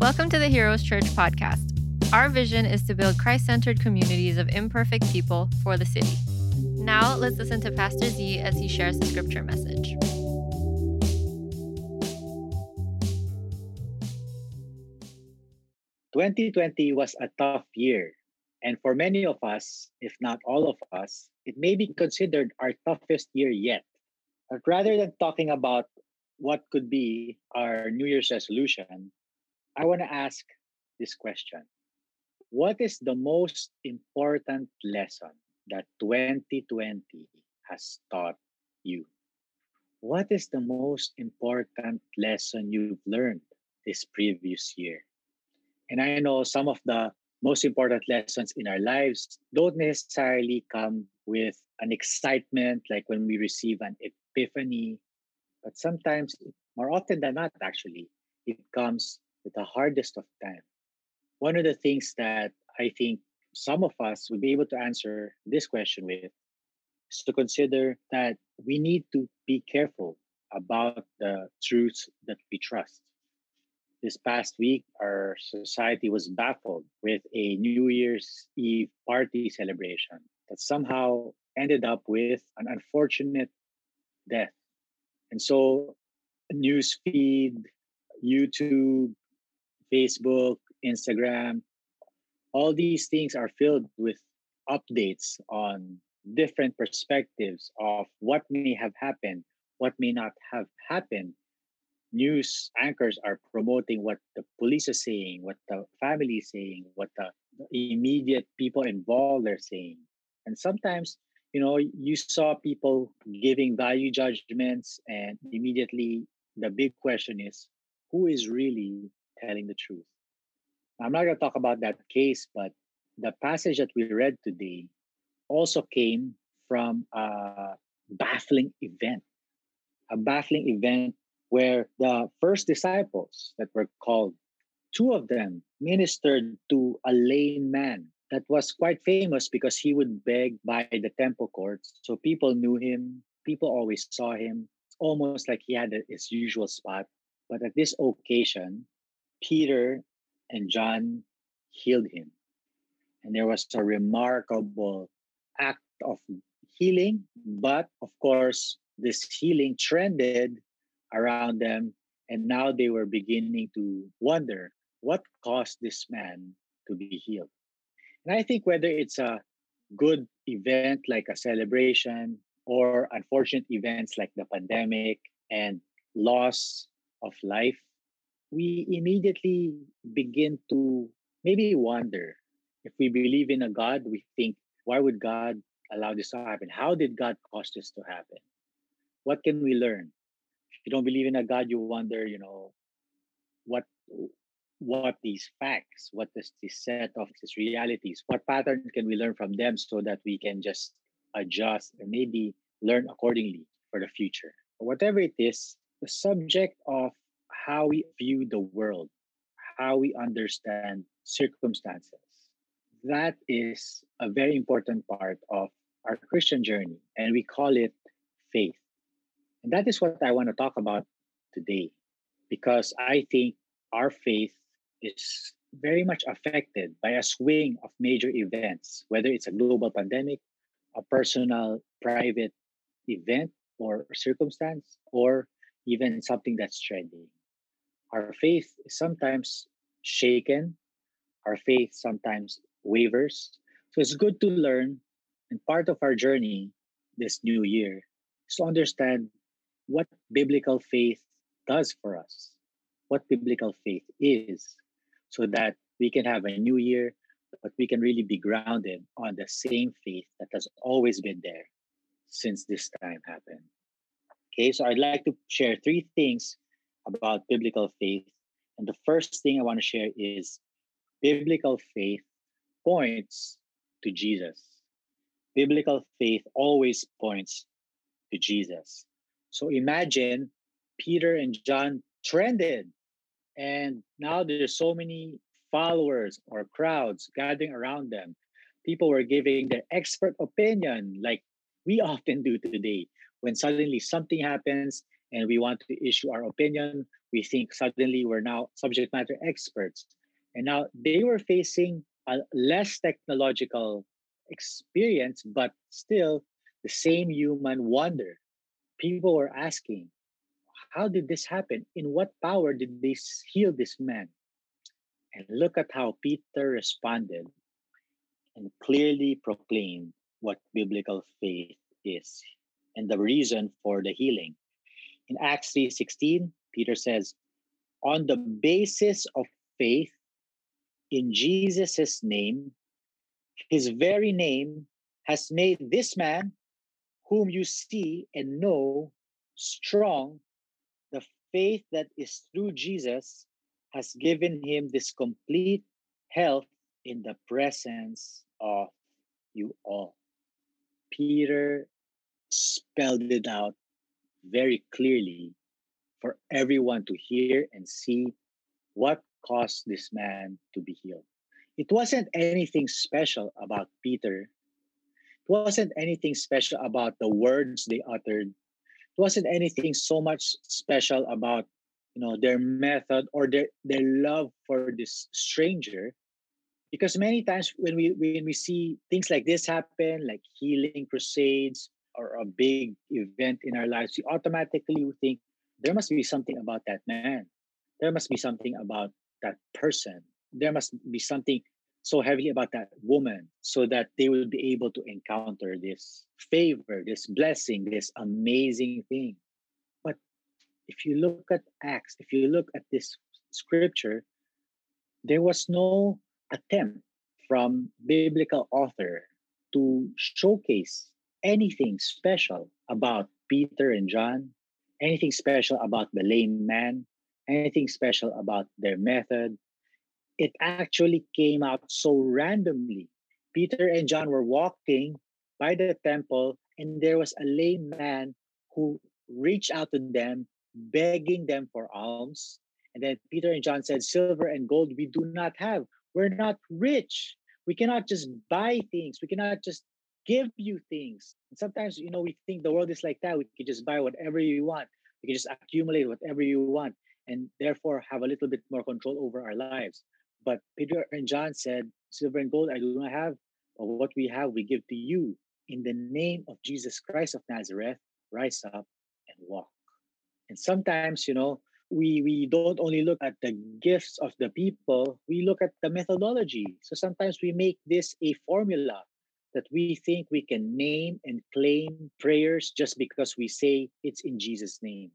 Welcome to the Heroes Church podcast. Our vision is to build Christ centered communities of imperfect people for the city. Now, let's listen to Pastor Z as he shares the scripture message. Twenty twenty was a tough year, and for many of us, if not all of us, it may be considered our toughest year yet. But rather than talking about what could be our New Year's resolution, I want to ask this question What is the most important lesson that 2020 has taught you? What is the most important lesson you've learned this previous year? And I know some of the most important lessons in our lives don't necessarily come with an excitement like when we receive an epiphany, but sometimes, more often than not, actually, it comes the hardest of time. One of the things that I think some of us will be able to answer this question with is to consider that we need to be careful about the truths that we trust. This past week, our society was baffled with a New Year's Eve party celebration that somehow ended up with an unfortunate death. And so, news feed, YouTube, Facebook, Instagram, all these things are filled with updates on different perspectives of what may have happened, what may not have happened. News anchors are promoting what the police are saying, what the family is saying, what the, the immediate people involved are saying. And sometimes, you know, you saw people giving value judgments, and immediately the big question is who is really telling the truth? I'm not going to talk about that case, but the passage that we read today also came from a baffling event, a baffling event where the first disciples that were called, two of them ministered to a lame man that was quite famous because he would beg by the temple courts. So people knew him, people always saw him, almost like he had his usual spot. But at this occasion, Peter and John healed him. And there was a remarkable act of healing, but of course, this healing trended around them, and now they were beginning to wonder what caused this man to be healed. And I think whether it's a good event like a celebration or unfortunate events like the pandemic and loss of life, we immediately begin to maybe wonder if we believe in a God, we think, why would God allow this to happen? How did God cause this to happen? What can we learn? If you don't believe in a God, you wonder, you know, what what these facts, what is this set of these realities, what pattern can we learn from them so that we can just adjust and maybe learn accordingly for the future. Whatever it is, the subject of how we view the world, how we understand circumstances. That is a very important part of our Christian journey, and we call it faith. And that is what I want to talk about today, because I think our faith is very much affected by a swing of major events, whether it's a global pandemic, a personal, private event or circumstance, or even something that's trending our faith is sometimes shaken, our faith sometimes wavers. So it's good to learn, and part of our journey this new year is to understand what biblical faith does for us, what biblical faith is, so that we can have a new year, but we can really be grounded on the same faith that has always been there since this time happened. Okay, so I'd like to share three things about biblical faith. And the first thing I want to share is biblical faith points to Jesus. Biblical faith always points to Jesus. So imagine Peter and John trended, and now there's so many followers or crowds gathering around them. People were giving their expert opinion, like we often do today. When suddenly something happens and we want to issue our opinion, we think suddenly we're now subject matter experts. And now they were facing a less technological experience, but still the same human wonder. People were asking, how did this happen? In what power did they heal this man? And look at how Peter responded and clearly proclaimed what biblical faith is and the reason for the healing. In Acts 3:16, Peter says, "On the basis of faith in Jesus' name, his very name has made this man whom you see and know strong. The faith that is through Jesus has given him this complete health in the presence of you all. Peter spelled it out very clearly for everyone to hear and see what caused this man to be healed. It wasn't anything special about Peter. It wasn't anything special about the words they uttered. It wasn't anything so much special about you know their method or their, their love for this stranger because many times when we when we see things like this happen like healing crusades or a big event in our lives we automatically think there must be something about that man. There must be something about that person. There must be something so heavily about that woman so that they will be able to encounter this favor this blessing this amazing thing. But if you look at acts if you look at this scripture there was no attempt from biblical author to showcase anything special about Peter and John, anything special about the lame man, anything special about their method. It actually came out so randomly. Peter and John were walking by the temple, and there was a lame man who reached out to them, begging them for alms. And then Peter and John said, Silver and gold we do not have, we're not rich. We cannot just buy things. We cannot just give you things. And sometimes, you know, we think the world is like that. We can just buy whatever you want. We can just accumulate whatever you want and therefore have a little bit more control over our lives. But Peter and John said, Silver and gold I do not have, but what we have we give to you. In the name of Jesus Christ of Nazareth, rise up and walk. And sometimes, you know, we we don't only look at the gifts of the people we look at the methodology so sometimes we make this a formula that we think we can name and claim prayers just because we say it's in jesus name.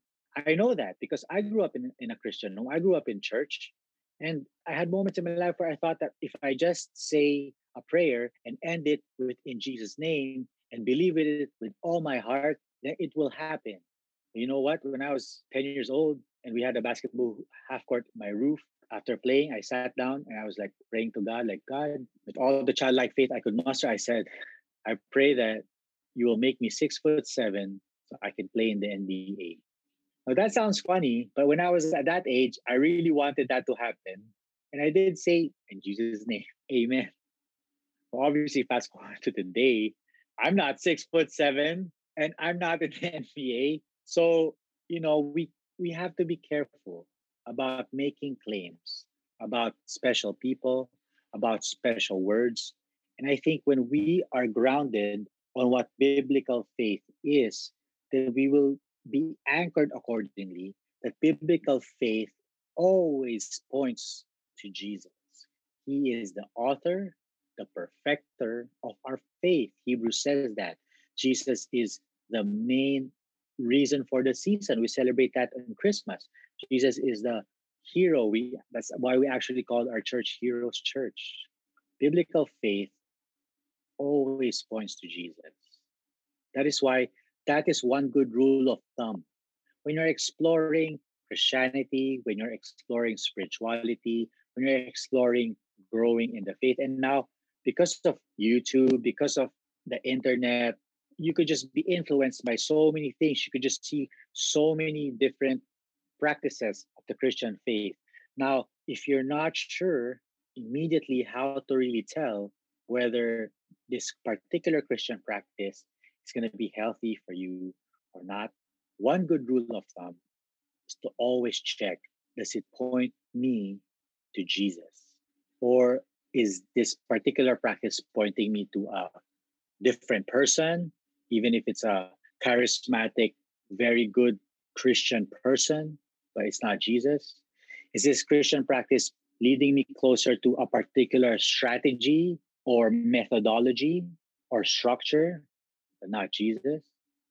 I know that because i grew up in, in a christian home. I grew up in church and i had moments in my life where i thought that if i just say a prayer and end it with in jesus name and believe it with all my heart then it will happen. You know what? When i was 10 years old and we had a basketball half court in my roof. After playing, I sat down and I was like praying to God, like God, with all the childlike faith I could muster, I said, I pray that you will make me six foot seven so I can play in the NBA. Now that sounds funny, but when I was at that age, I really wanted that to happen. And I did say, in Jesus' name, amen. Well, obviously, fast forward to today, I'm not six foot seven and I'm not in the NBA. So, you know, we we have to be careful about making claims about special people, about special words. And I think when we are grounded on what biblical faith is, then we will be anchored accordingly that biblical faith always points to Jesus. He is the author, the perfecter of our faith. Hebrews says that Jesus is the main reason for the season. We celebrate that on Christmas. Jesus is the hero. We that's why we actually call our church Heroes Church. Biblical faith always points to Jesus. That is why that is one good rule of thumb. When you're exploring Christianity, when you're exploring spirituality, when you're exploring growing in the faith, and now because of YouTube, because of the internet, you could just be influenced by so many things. You could just see so many different practices of the Christian faith. Now, if you're not sure immediately how to really tell whether this particular Christian practice is going to be healthy for you or not, one good rule of thumb is to always check does it point me to Jesus? Or is this particular practice pointing me to a different person, even if it's a charismatic, very good Christian person, but it's not Jesus? Is this Christian practice leading me closer to a particular strategy or methodology or structure, but not Jesus?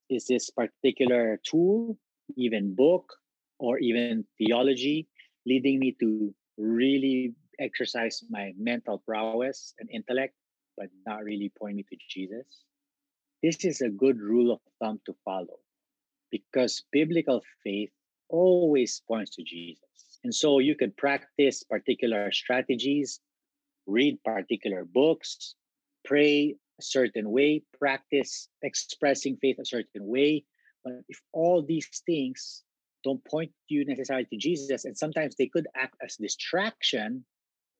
Is this particular tool, even book, or even theology leading me to really exercise my mental prowess and intellect, but not really point me to Jesus? This is a good rule of thumb to follow because biblical faith always points to Jesus. And so you could practice particular strategies, read particular books, pray a certain way, practice expressing faith a certain way. But if all these things don't point you necessarily to Jesus, and sometimes they could act as distraction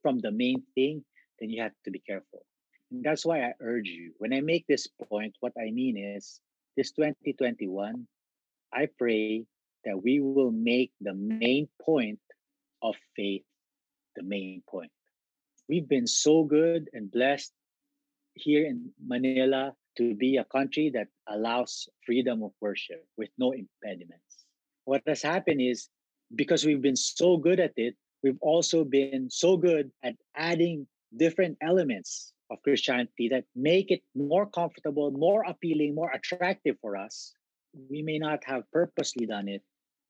from the main thing, then you have to be careful. And that's why I urge you, when I make this point, what I mean is this 2021, I pray that we will make the main point of faith the main point. We've been so good and blessed here in Manila to be a country that allows freedom of worship with no impediments. What has happened is because we've been so good at it, we've also been so good at adding different elements of Christianity that make it more comfortable, more appealing, more attractive for us. We may not have purposely done it,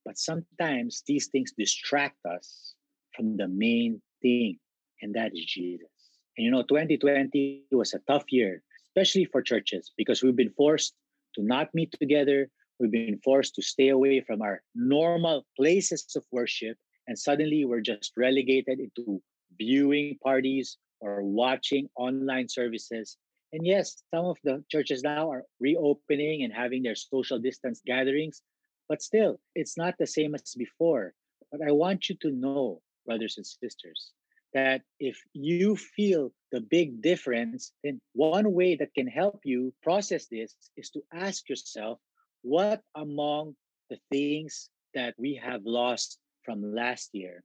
but sometimes these things distract us from the main thing, and that is Jesus. And you know, 2020 was a tough year, especially for churches, because we've been forced to not meet together. We've been forced to stay away from our normal places of worship. And suddenly we're just relegated into viewing parties or watching online services. And yes, some of the churches now are reopening and having their social distance gatherings, but still, it's not the same as before. But I want you to know, brothers and sisters, that if you feel the big difference, then one way that can help you process this is to ask yourself what among the things that we have lost from last year,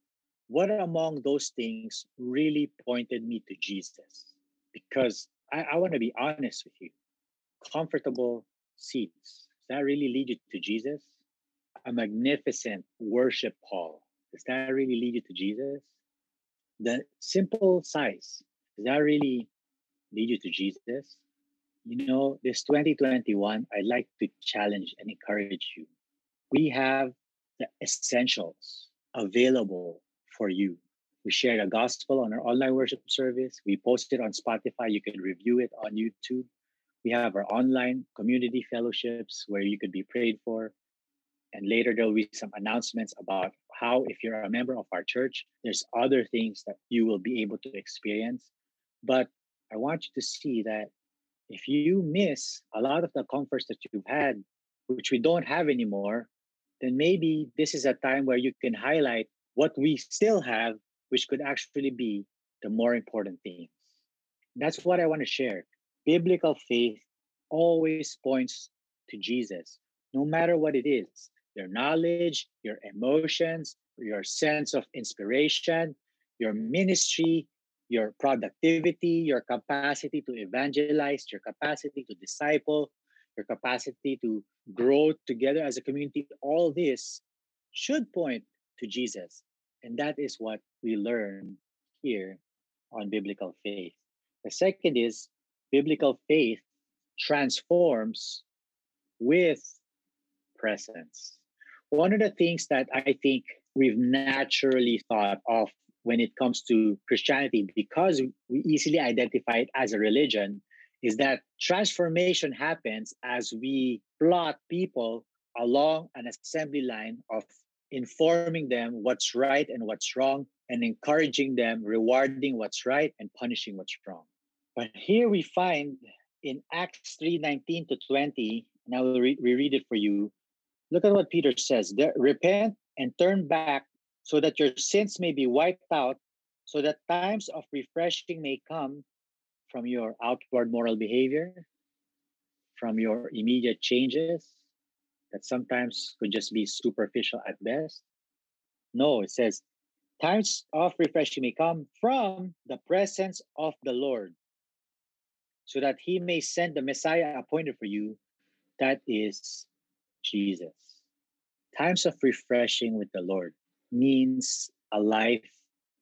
what among those things really pointed me to Jesus? Because I, I want to be honest with you. Comfortable seats, does that really lead you to Jesus? A magnificent worship hall, does that really lead you to Jesus? the simple size does that really lead you to jesus? You know this 2021 i'd like to challenge and encourage you. We have the essentials available for you. We share the gospel on our online worship service. We post it on spotify. You can review it on youtube. We have our online community fellowships where you could be prayed for and later there'll be some announcements about how if you're a member of our church there's other things that you will be able to experience. But i want you to see that if you miss a lot of the comforts that you've had which we don't have anymore then maybe this is a time where you can highlight what we still have which could actually be the more important things. That's what i want to share. Biblical faith always points to jesus no matter what it is your knowledge, your emotions, your sense of inspiration, your ministry, your productivity, your capacity to evangelize, your capacity to disciple, your capacity to grow together as a community, all this should point to Jesus. And that is what we learn here on biblical faith. The second is biblical faith transforms with presence. One of the things that I think we've naturally thought of when it comes to Christianity, because we easily identify it as a religion, is that transformation happens as we plot people along an assembly line of informing them what's right and what's wrong and encouraging them, rewarding what's right and punishing what's wrong. But here we find in Acts 3 19 to 20, and I will re- reread it for you. Look at what Peter says. Repent and turn back so that your sins may be wiped out, so that times of refreshing may come from your outward moral behavior, from your immediate changes that sometimes could just be superficial at best, No, it says, times of refreshing may come from the presence of the Lord, so that he may send the Messiah appointed for you, that is Jesus. Times of refreshing with the Lord means a life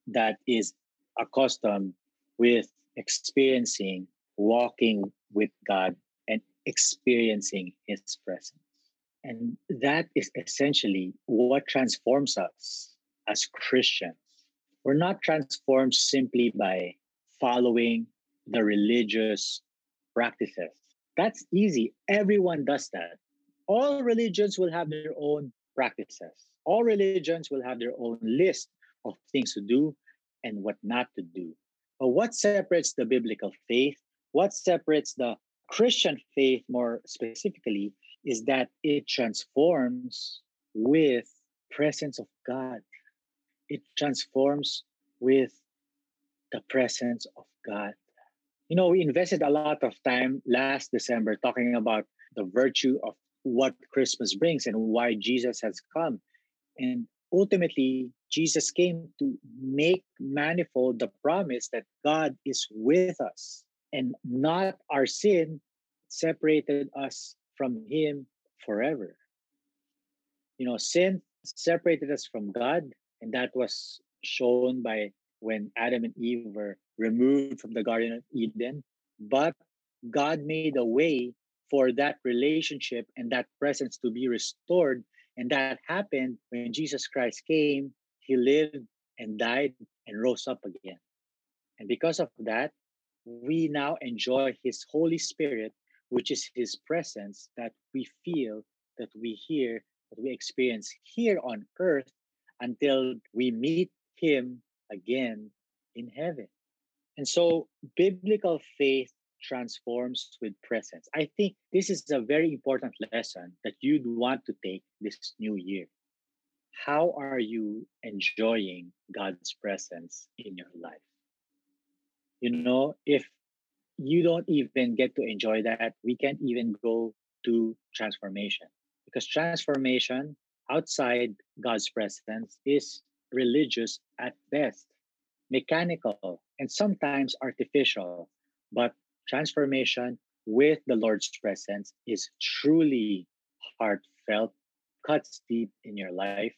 that is accustomed with experiencing, walking with God, and experiencing His presence. And that is essentially what transforms us as Christians. We're not transformed simply by following the religious practices. That's easy. Everyone does that. All religions will have their own practices. All religions will have their own list of things to do and what not to do. But what separates the biblical faith, what separates the Christian faith more specifically, is that it transforms with presence of God. It transforms with the presence of God. You know, we invested a lot of time last December talking about the virtue of what Christmas brings and why Jesus has come. And ultimately, Jesus came to make manifold the promise that God is with us and not our sin separated us from Him forever. You know, sin separated us from God, and that was shown by when Adam and Eve were removed from the Garden of Eden. But God made a way for that relationship and that presence to be restored. And that happened when Jesus Christ came, he lived and died and rose up again. And because of that, we now enjoy his Holy Spirit, which is his presence that we feel, that we hear, that we experience here on earth until we meet him again in heaven. And so biblical faith transforms with presence. I think this is a very important lesson that you'd want to take this new year. How are you enjoying God's presence in your life? You know, if you don't even get to enjoy that, we can't even go to transformation because transformation outside God's presence is religious at best, mechanical, and sometimes artificial. But transformation with the Lord's presence is truly heartfelt, cuts deep in your life,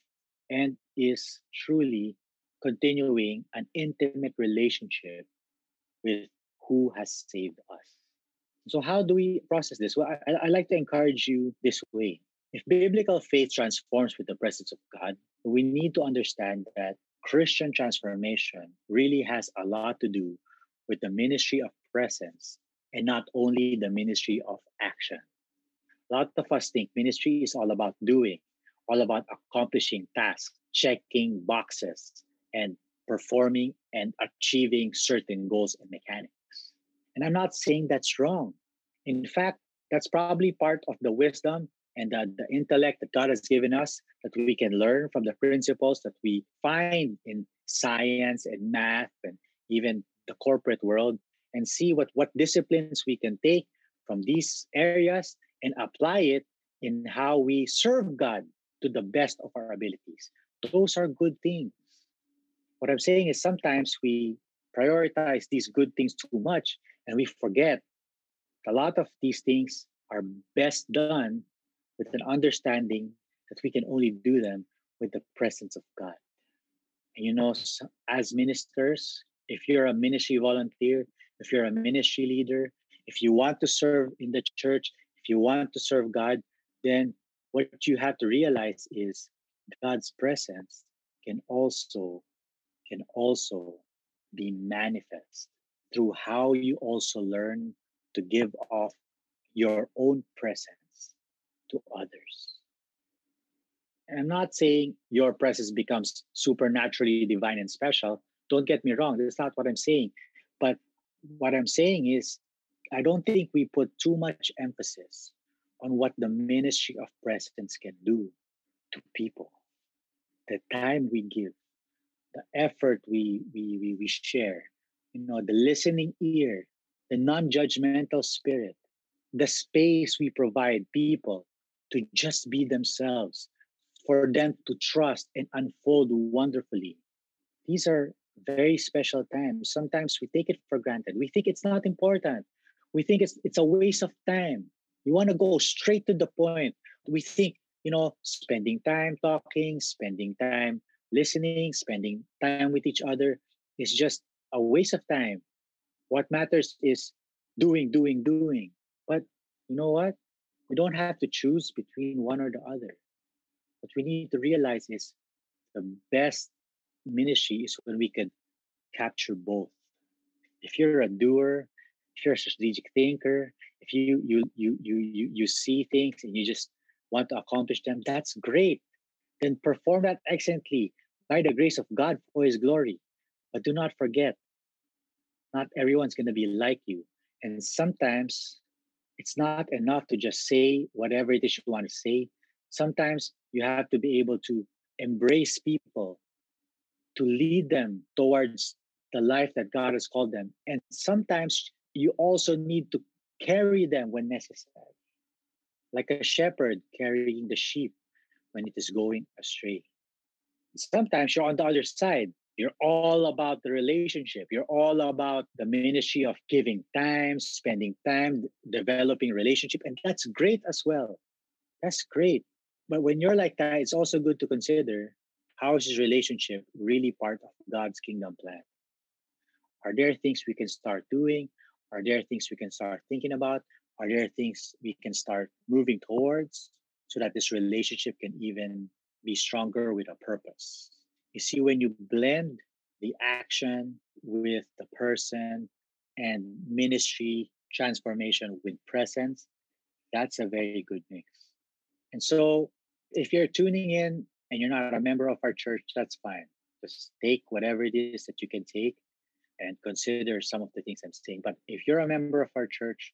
and is truly continuing an intimate relationship with who has saved us. So, how do we process this? Well, I, I like to encourage you this way. If biblical faith transforms with the presence of God, we need to understand that Christian transformation really has a lot to do with the ministry of presence and not only the ministry of action. A lot of us think ministry is all about doing, all about accomplishing tasks, checking boxes, and performing and achieving certain goals and mechanics. And I'm not saying that's wrong. In fact, that's probably part of the wisdom and the, the intellect that God has given us that we can learn from the principles that we find in science and math and even the corporate world and see what, what disciplines we can take from these areas and apply it in how we serve God to the best of our abilities. Those are good things. What I'm saying is sometimes we prioritize these good things too much and we forget a lot of these things are best done with an understanding that we can only do them with the presence of God. And you know, as ministers, if you're a ministry volunteer, if you're a ministry leader, if you want to serve in the church, if you want to serve God, then what you have to realize is God's presence can also can also be manifest through how you also learn to give off your own presence to others. I'm not saying your presence becomes supernaturally divine and special. Don't get me wrong, that's not what I'm saying. But what I'm saying is, I don't think we put too much emphasis on what the ministry of presence can do to people. The time we give, the effort we, we, we, we share, you know, the listening ear, the non judgmental spirit, the space we provide people to just be themselves for them to trust and unfold wonderfully. These are very special times. Sometimes we take it for granted. We think it's not important. We think it's it's a waste of time. We want to go straight to the point. We think, you know, spending time talking, spending time listening, spending time with each other is just a waste of time. What matters is doing, doing, doing. But you know what? We don't have to choose between one or the other. What we need to realize is the best ministry is when we can capture both. If you're a doer, if you're a strategic thinker, if you you you you you, you see things and you just want to accomplish them, that's great. Then perform that excellently by the grace of God for his glory. But do not forget, not everyone's going to be like you. And sometimes it's not enough to just say whatever it is you want to say. Sometimes you have to be able to embrace people, to lead them towards the life that God has called them. And sometimes you also need to carry them when necessary, like a shepherd carrying the sheep when it is going astray. Sometimes you're on the other side. You're all about the relationship. You're all about the ministry of giving time, spending time, developing relationship. And that's great as well. That's great. But when you're like that, it's also good to consider how is this relationship really part of God's kingdom plan? Are there things we can start doing? Are there things we can start thinking about? Are there things we can start moving towards so that this relationship can even be stronger with a purpose? You see, when you blend the action with the person and ministry transformation with presence, that's a very good mix. And so, if you're tuning in and you're not a member of our church, that's fine. Just take whatever it is that you can take and consider some of the things I'm saying. But if you're a member of our church,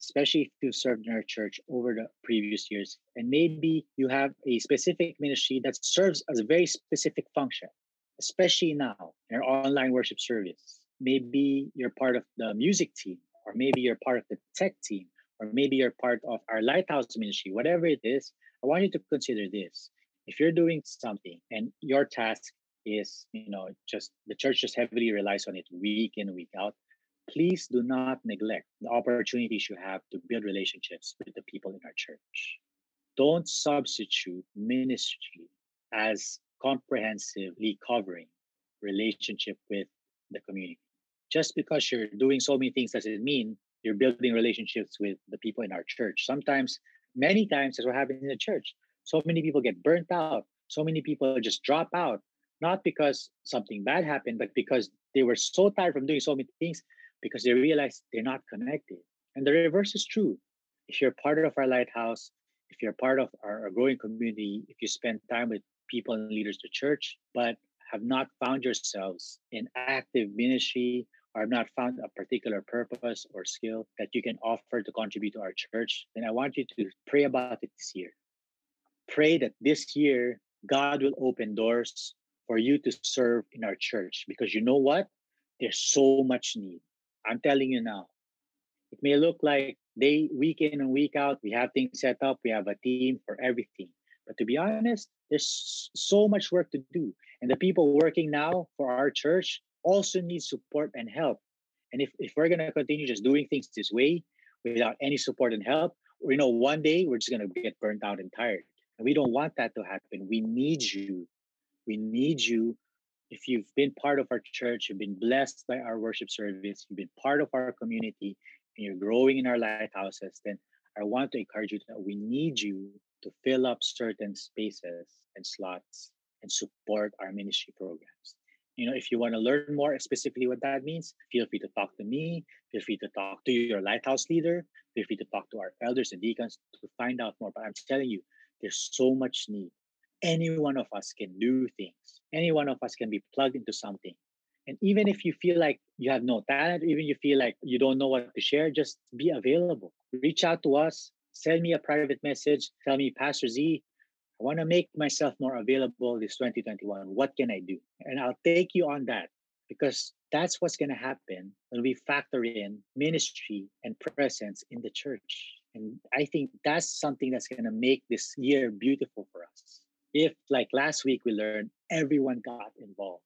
especially if you've served in our church over the previous years, and maybe you have a specific ministry that serves as a very specific function, especially now in our online worship service. Maybe you're part of the music team, or maybe you're part of the tech team, or maybe you're part of our lighthouse ministry, whatever it is, I want you to consider this. If you're doing something and your task is, you know, just the church just heavily relies on it week in, week out, please do not neglect the opportunities you have to build relationships with the people in our church. Don't substitute ministry as comprehensively covering relationship with the community. Just because you're doing so many things doesn't mean you're building relationships with the people in our church. Sometimes, many times, as what happens in the church, so many people get burnt out. So many people just drop out, not because something bad happened, but because they were so tired from doing so many things because they realize they're not connected. And the reverse is true. If you're part of our lighthouse, if you're part of our, our growing community, if you spend time with people and leaders of the church, but have not found yourselves in active ministry or have not found a particular purpose or skill that you can offer to contribute to our church, then I want you to pray about it this year. Pray that this year God will open doors for you to serve in our church because you know what? There's so much need. I'm telling you now. It may look like day week in and week out, we have things set up, we have a team for everything. But to be honest, there's so much work to do. And the people working now for our church also need support and help. And if, if we're gonna continue just doing things this way without any support and help, you know, one day we're just gonna get burnt out and tired. And we don't want that to happen. We need you. We need you. If you've been part of our church, you've been blessed by our worship service, you've been part of our community, and you're growing in our lighthouses, then I want to encourage you that we need you to fill up certain spaces and slots and support our ministry programs. You know, if you want to learn more specifically what that means, feel free to talk to me, feel free to talk to your lighthouse leader, feel free to talk to our elders and deacons to find out more. But I'm telling you, there's so much need. Any one of us can do things. Any one of us can be plugged into something. And even if you feel like you have no talent, even you feel like you don't know what to share, just be available. Reach out to us, send me a private message, tell me, Pastor Z, I want to make myself more available this 2021. What can I do? And I'll take you on that because that's what's going to happen when we factor in ministry and presence in the church. And I think that's something that's going to make this year beautiful for us. if, like last week, we learned everyone got involved.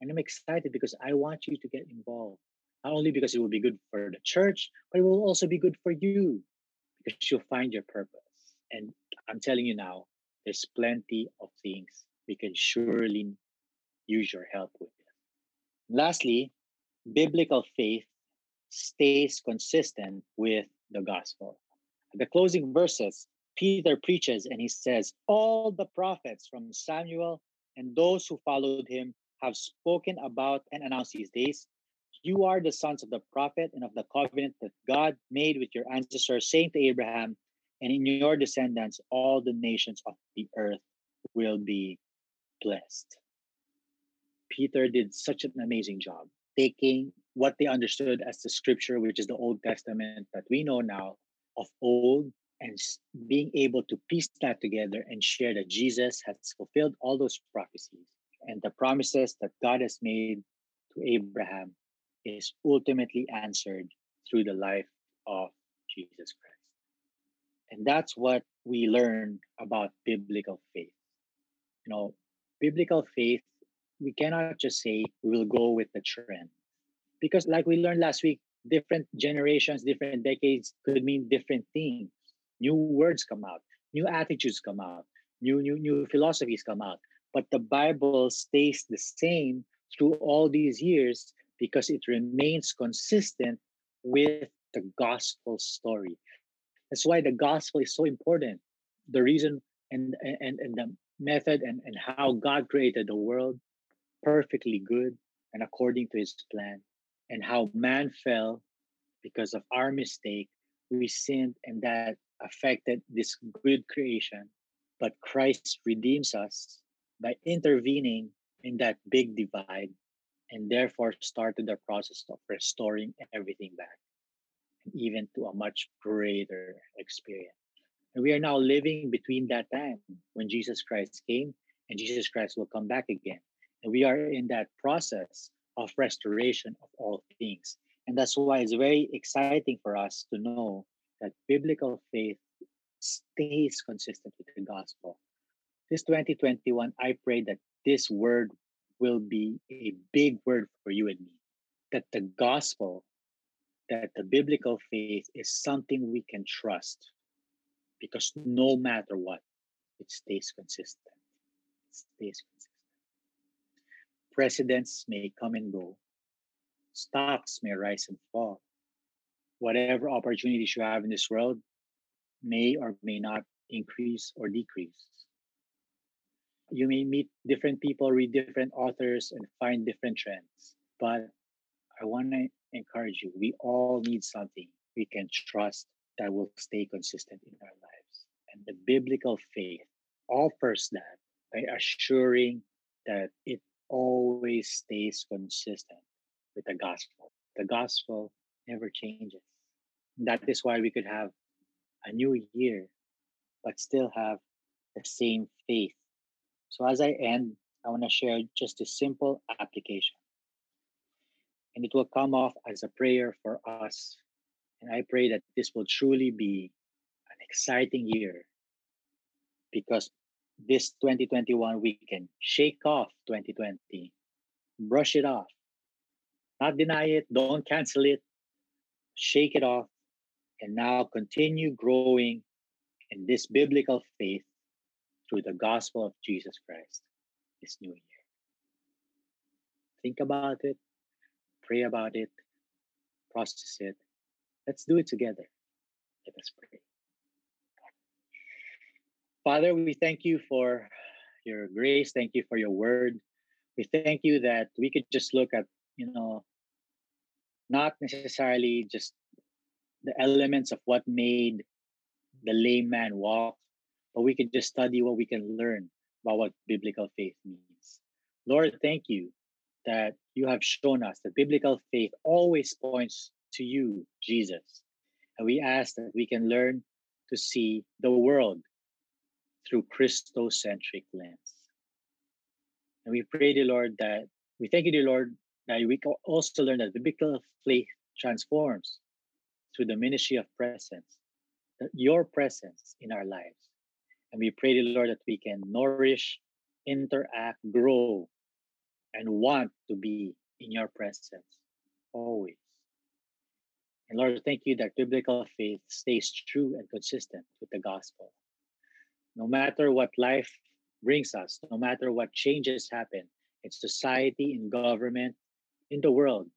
And I'm excited because I want you to get involved. Not only because it will be good for the church, but it will also be good for you because you'll find your purpose. And I'm telling you now, there's plenty of things we can surely use your help with. Lastly, biblical faith stays consistent with the gospel. The closing verses, Peter preaches and he says, All the prophets from Samuel and those who followed him have spoken about and announced these days. You are the sons of the prophet and of the covenant that God made with your ancestors, saying to Abraham, and in your descendants, all the nations of the earth will be blessed. Peter did such an amazing job taking what they understood as the scripture, which is the Old Testament that we know now of old, and being able to piece that together and share that Jesus has fulfilled all those prophecies and the promises that God has made to Abraham is ultimately answered through the life of Jesus Christ. And that's what we learn about biblical faith. You know, biblical faith, we cannot just say we will go with the trend. Because, like we learned last week, different generations, different decades could mean different things. New words come out, new attitudes come out, new new new philosophies come out but the Bible stays the same through all these years because it remains consistent with the gospel story. That's why the gospel is so important. The reason and and, and the method and, and how God created the world perfectly good and according to his plan, and how man fell because of our mistake. We sinned and that affected this good creation. But Christ redeems us by intervening in that big divide and therefore started the process of restoring everything back even to a much greater experience. And we are now living between that time when Jesus Christ came and Jesus Christ will come back again. And we are in that process of restoration of all things. And that's why it's very exciting for us to know that biblical faith stays consistent with the gospel this 2021, I pray that this word will be a big word for you and me. That the gospel, that the biblical faith is something we can trust because no matter what, it stays consistent. It stays consistent. Presidents may come and go, stocks may rise and fall. Whatever opportunities you have in this world may or may not increase or decrease you may meet different people, read different authors, and find different trends. But I want to encourage you we all need something we can trust that will stay consistent in our lives. And the biblical faith offers that by assuring that it always stays consistent with the gospel. The gospel never changes. That is why we could have a new year, but still have the same faith so as I end, I want to share just a simple application. And it will come off as a prayer for us. And I pray that this will truly be an exciting year because this 2021 we can shake off 2020, brush it off, not deny it, don't cancel it, shake it off, and now continue growing in this biblical faith through the gospel of Jesus Christ this new year. Think about it, pray about it, process it. Let's do it together. Let us pray. Father, we thank you for your grace. Thank you for your word. We thank you that we could just look at, you know, not necessarily just the elements of what made the lame man walk, but we can just study what we can learn about what biblical faith means. Lord, thank you that you have shown us that biblical faith always points to you, Jesus. And we ask that we can learn to see the world through Christocentric lens. And we pray, dear Lord, that we thank you, dear Lord, that we can also learn that biblical faith transforms through the ministry of presence, your presence in our lives. And we pray, the Lord, that we can nourish, interact, grow, and want to be in your presence always. And Lord, thank you that biblical faith stays true and consistent with the gospel. No matter what life brings us, no matter what changes happen in society, in government, in the world,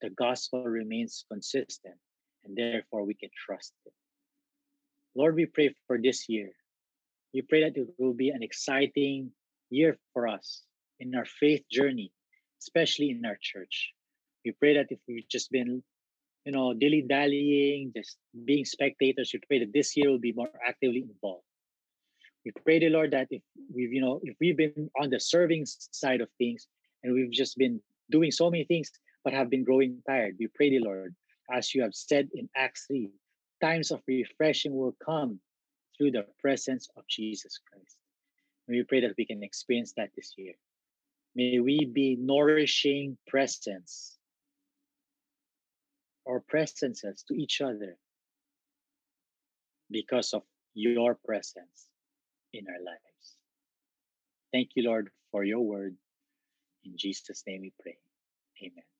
the gospel remains consistent and therefore we can trust it. Lord, we pray for this year. We pray that it will be an exciting year for us in our faith journey, especially in our church. We pray that if we've just been, you know, dilly dallying, just being spectators, we pray that this year will be more actively involved. We pray the Lord that if we've, you know, if we've been on the serving side of things and we've just been doing so many things but have been growing tired, we pray the Lord, as you have said in Acts 3, times of refreshing will come through the presence of Jesus Christ. And we pray that we can experience that this year. May we be nourishing presence or presences to each other because of your presence in our lives. Thank you, Lord, for your word. In Jesus' name we pray. Amen.